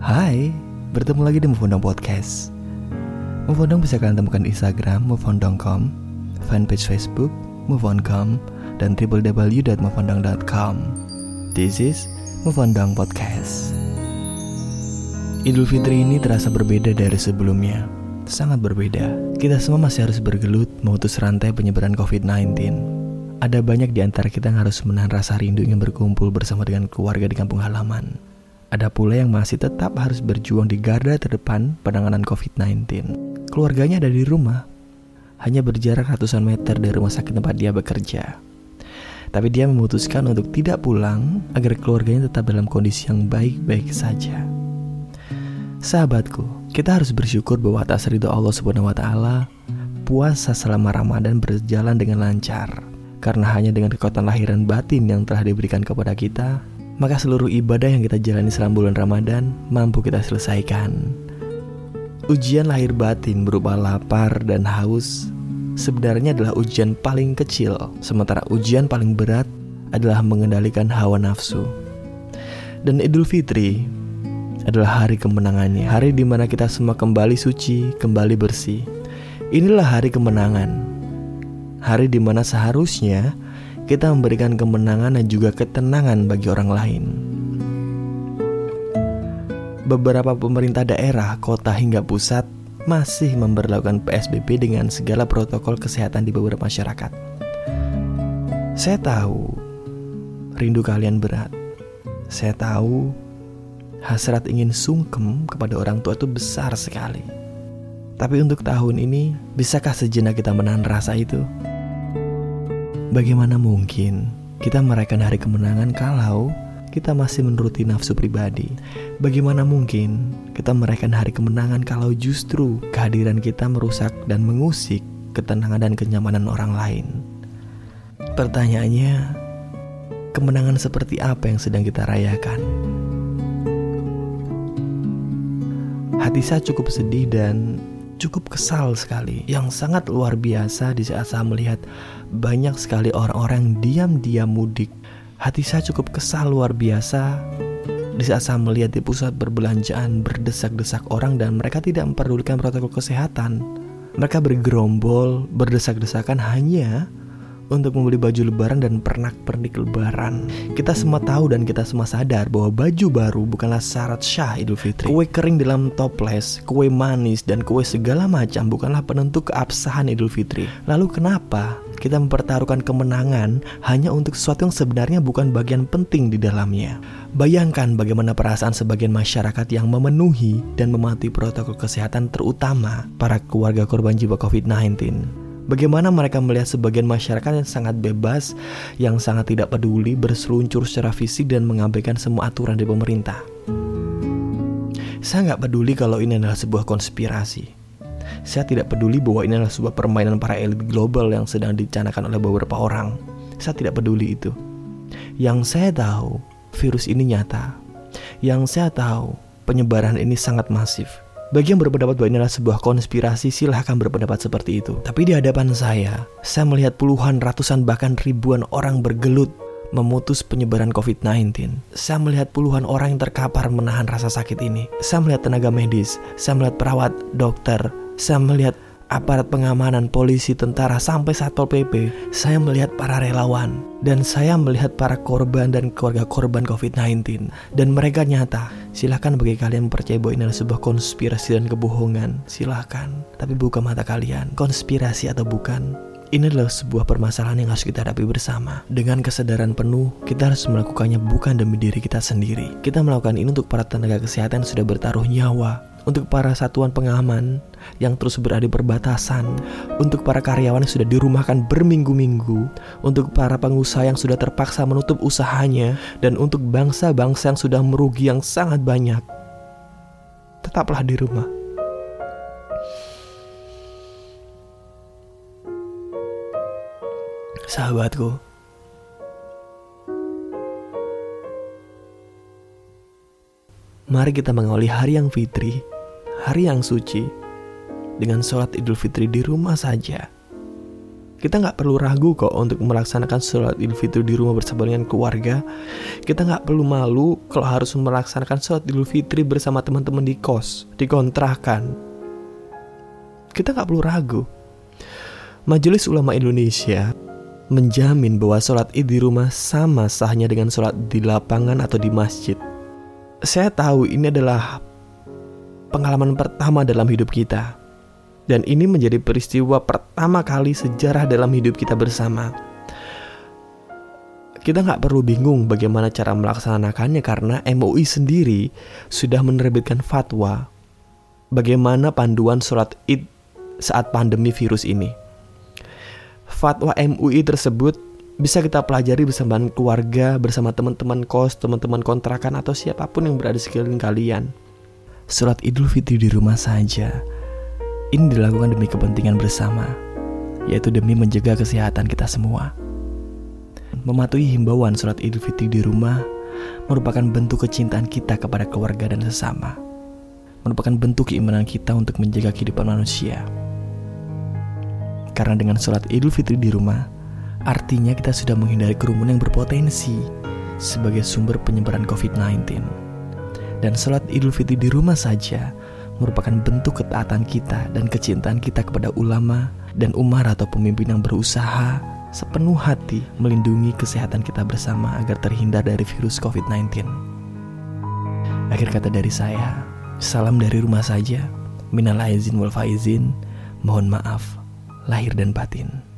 Hai, bertemu lagi di Move Podcast. Move bisa kalian temukan di Instagram moveon.com, fanpage Facebook moveon.com, dan www.moveondong.com. This is Move Podcast. Idul Fitri ini terasa berbeda dari sebelumnya. Sangat berbeda. Kita semua masih harus bergelut memutus rantai penyebaran COVID-19. Ada banyak di antara kita yang harus menahan rasa rindu ingin berkumpul bersama dengan keluarga di kampung halaman. Ada pula yang masih tetap harus berjuang di garda terdepan penanganan COVID-19. Keluarganya ada di rumah, hanya berjarak ratusan meter dari rumah sakit tempat dia bekerja. Tapi dia memutuskan untuk tidak pulang agar keluarganya tetap dalam kondisi yang baik-baik saja. Sahabatku, kita harus bersyukur bahwa atas ridho Allah Subhanahu wa taala, puasa selama Ramadan berjalan dengan lancar. Karena hanya dengan kekuatan lahiran batin yang telah diberikan kepada kita, maka seluruh ibadah yang kita jalani selama bulan Ramadan mampu kita selesaikan. Ujian lahir batin berupa lapar dan haus sebenarnya adalah ujian paling kecil, sementara ujian paling berat adalah mengendalikan hawa nafsu. Dan Idul Fitri adalah hari kemenangannya, hari di mana kita semua kembali suci, kembali bersih. Inilah hari kemenangan, hari di mana seharusnya kita memberikan kemenangan dan juga ketenangan bagi orang lain. Beberapa pemerintah daerah, kota hingga pusat masih memperlakukan PSBB dengan segala protokol kesehatan di beberapa masyarakat. Saya tahu rindu kalian berat. Saya tahu hasrat ingin sungkem kepada orang tua itu besar sekali. Tapi untuk tahun ini, bisakah sejenak kita menahan rasa itu? Bagaimana mungkin kita merayakan hari kemenangan kalau kita masih menuruti nafsu pribadi? Bagaimana mungkin kita merayakan hari kemenangan kalau justru kehadiran kita merusak dan mengusik ketenangan dan kenyamanan orang lain? Pertanyaannya, kemenangan seperti apa yang sedang kita rayakan? Hati saya cukup sedih dan cukup kesal sekali yang sangat luar biasa di saat saya melihat banyak sekali orang-orang diam-diam mudik. Hati saya cukup kesal luar biasa di saat saya melihat di pusat perbelanjaan berdesak-desak orang dan mereka tidak memperdulikan protokol kesehatan. Mereka bergerombol, berdesak-desakan hanya untuk membeli baju lebaran dan pernak-pernik lebaran. Kita semua tahu dan kita semua sadar bahwa baju baru bukanlah syarat syah Idul Fitri. Kue kering dalam toples, kue manis, dan kue segala macam bukanlah penentu keabsahan Idul Fitri. Lalu kenapa kita mempertaruhkan kemenangan hanya untuk sesuatu yang sebenarnya bukan bagian penting di dalamnya? Bayangkan bagaimana perasaan sebagian masyarakat yang memenuhi dan mematuhi protokol kesehatan terutama para keluarga korban jiwa COVID-19. Bagaimana mereka melihat sebagian masyarakat yang sangat bebas, yang sangat tidak peduli, berseluncur secara fisik dan mengabaikan semua aturan dari pemerintah. Saya nggak peduli kalau ini adalah sebuah konspirasi. Saya tidak peduli bahwa ini adalah sebuah permainan para elit global yang sedang dicanakan oleh beberapa orang. Saya tidak peduli itu. Yang saya tahu, virus ini nyata. Yang saya tahu, penyebaran ini sangat masif bagi yang berpendapat bahwa ini adalah sebuah konspirasi, silahkan berpendapat seperti itu. Tapi di hadapan saya, saya melihat puluhan, ratusan, bahkan ribuan orang bergelut memutus penyebaran COVID-19. Saya melihat puluhan orang yang terkapar menahan rasa sakit ini. Saya melihat tenaga medis, saya melihat perawat, dokter, saya melihat aparat pengamanan, polisi, tentara, sampai Satpol PP, saya melihat para relawan dan saya melihat para korban dan keluarga korban COVID-19 dan mereka nyata. Silahkan bagi kalian percaya bahwa ini adalah sebuah konspirasi dan kebohongan, silahkan. Tapi buka mata kalian, konspirasi atau bukan, ini adalah sebuah permasalahan yang harus kita hadapi bersama. Dengan kesadaran penuh, kita harus melakukannya bukan demi diri kita sendiri. Kita melakukan ini untuk para tenaga kesehatan yang sudah bertaruh nyawa, untuk para satuan pengaman yang terus berada di perbatasan, untuk para karyawan yang sudah dirumahkan berminggu-minggu, untuk para pengusaha yang sudah terpaksa menutup usahanya, dan untuk bangsa-bangsa yang sudah merugi yang sangat banyak. Tetaplah di rumah. sahabatku. Mari kita mengawali hari yang fitri, hari yang suci, dengan sholat idul fitri di rumah saja. Kita nggak perlu ragu kok untuk melaksanakan sholat idul fitri di rumah bersama dengan keluarga. Kita nggak perlu malu kalau harus melaksanakan sholat idul fitri bersama teman-teman di kos, di kontrakan. Kita nggak perlu ragu. Majelis Ulama Indonesia menjamin bahwa sholat id di rumah sama sahnya dengan sholat di lapangan atau di masjid. Saya tahu ini adalah pengalaman pertama dalam hidup kita. Dan ini menjadi peristiwa pertama kali sejarah dalam hidup kita bersama. Kita nggak perlu bingung bagaimana cara melaksanakannya karena MUI sendiri sudah menerbitkan fatwa bagaimana panduan sholat id saat pandemi virus ini fatwa MUI tersebut bisa kita pelajari bersama keluarga, bersama teman-teman kos, teman-teman kontrakan atau siapa pun yang berada di sekeliling kalian. Surat Idul Fitri di rumah saja. Ini dilakukan demi kepentingan bersama, yaitu demi menjaga kesehatan kita semua. Mematuhi himbauan surat Idul Fitri di rumah merupakan bentuk kecintaan kita kepada keluarga dan sesama. Merupakan bentuk keimanan kita untuk menjaga kehidupan manusia. Karena dengan sholat idul fitri di rumah, artinya kita sudah menghindari kerumunan yang berpotensi sebagai sumber penyebaran COVID-19. Dan sholat idul fitri di rumah saja merupakan bentuk ketaatan kita dan kecintaan kita kepada ulama dan umar atau pemimpin yang berusaha sepenuh hati melindungi kesehatan kita bersama agar terhindar dari virus COVID-19. Akhir kata dari saya, salam dari rumah saja. Minal aizin wal faizin, mohon maaf lahir dan batin.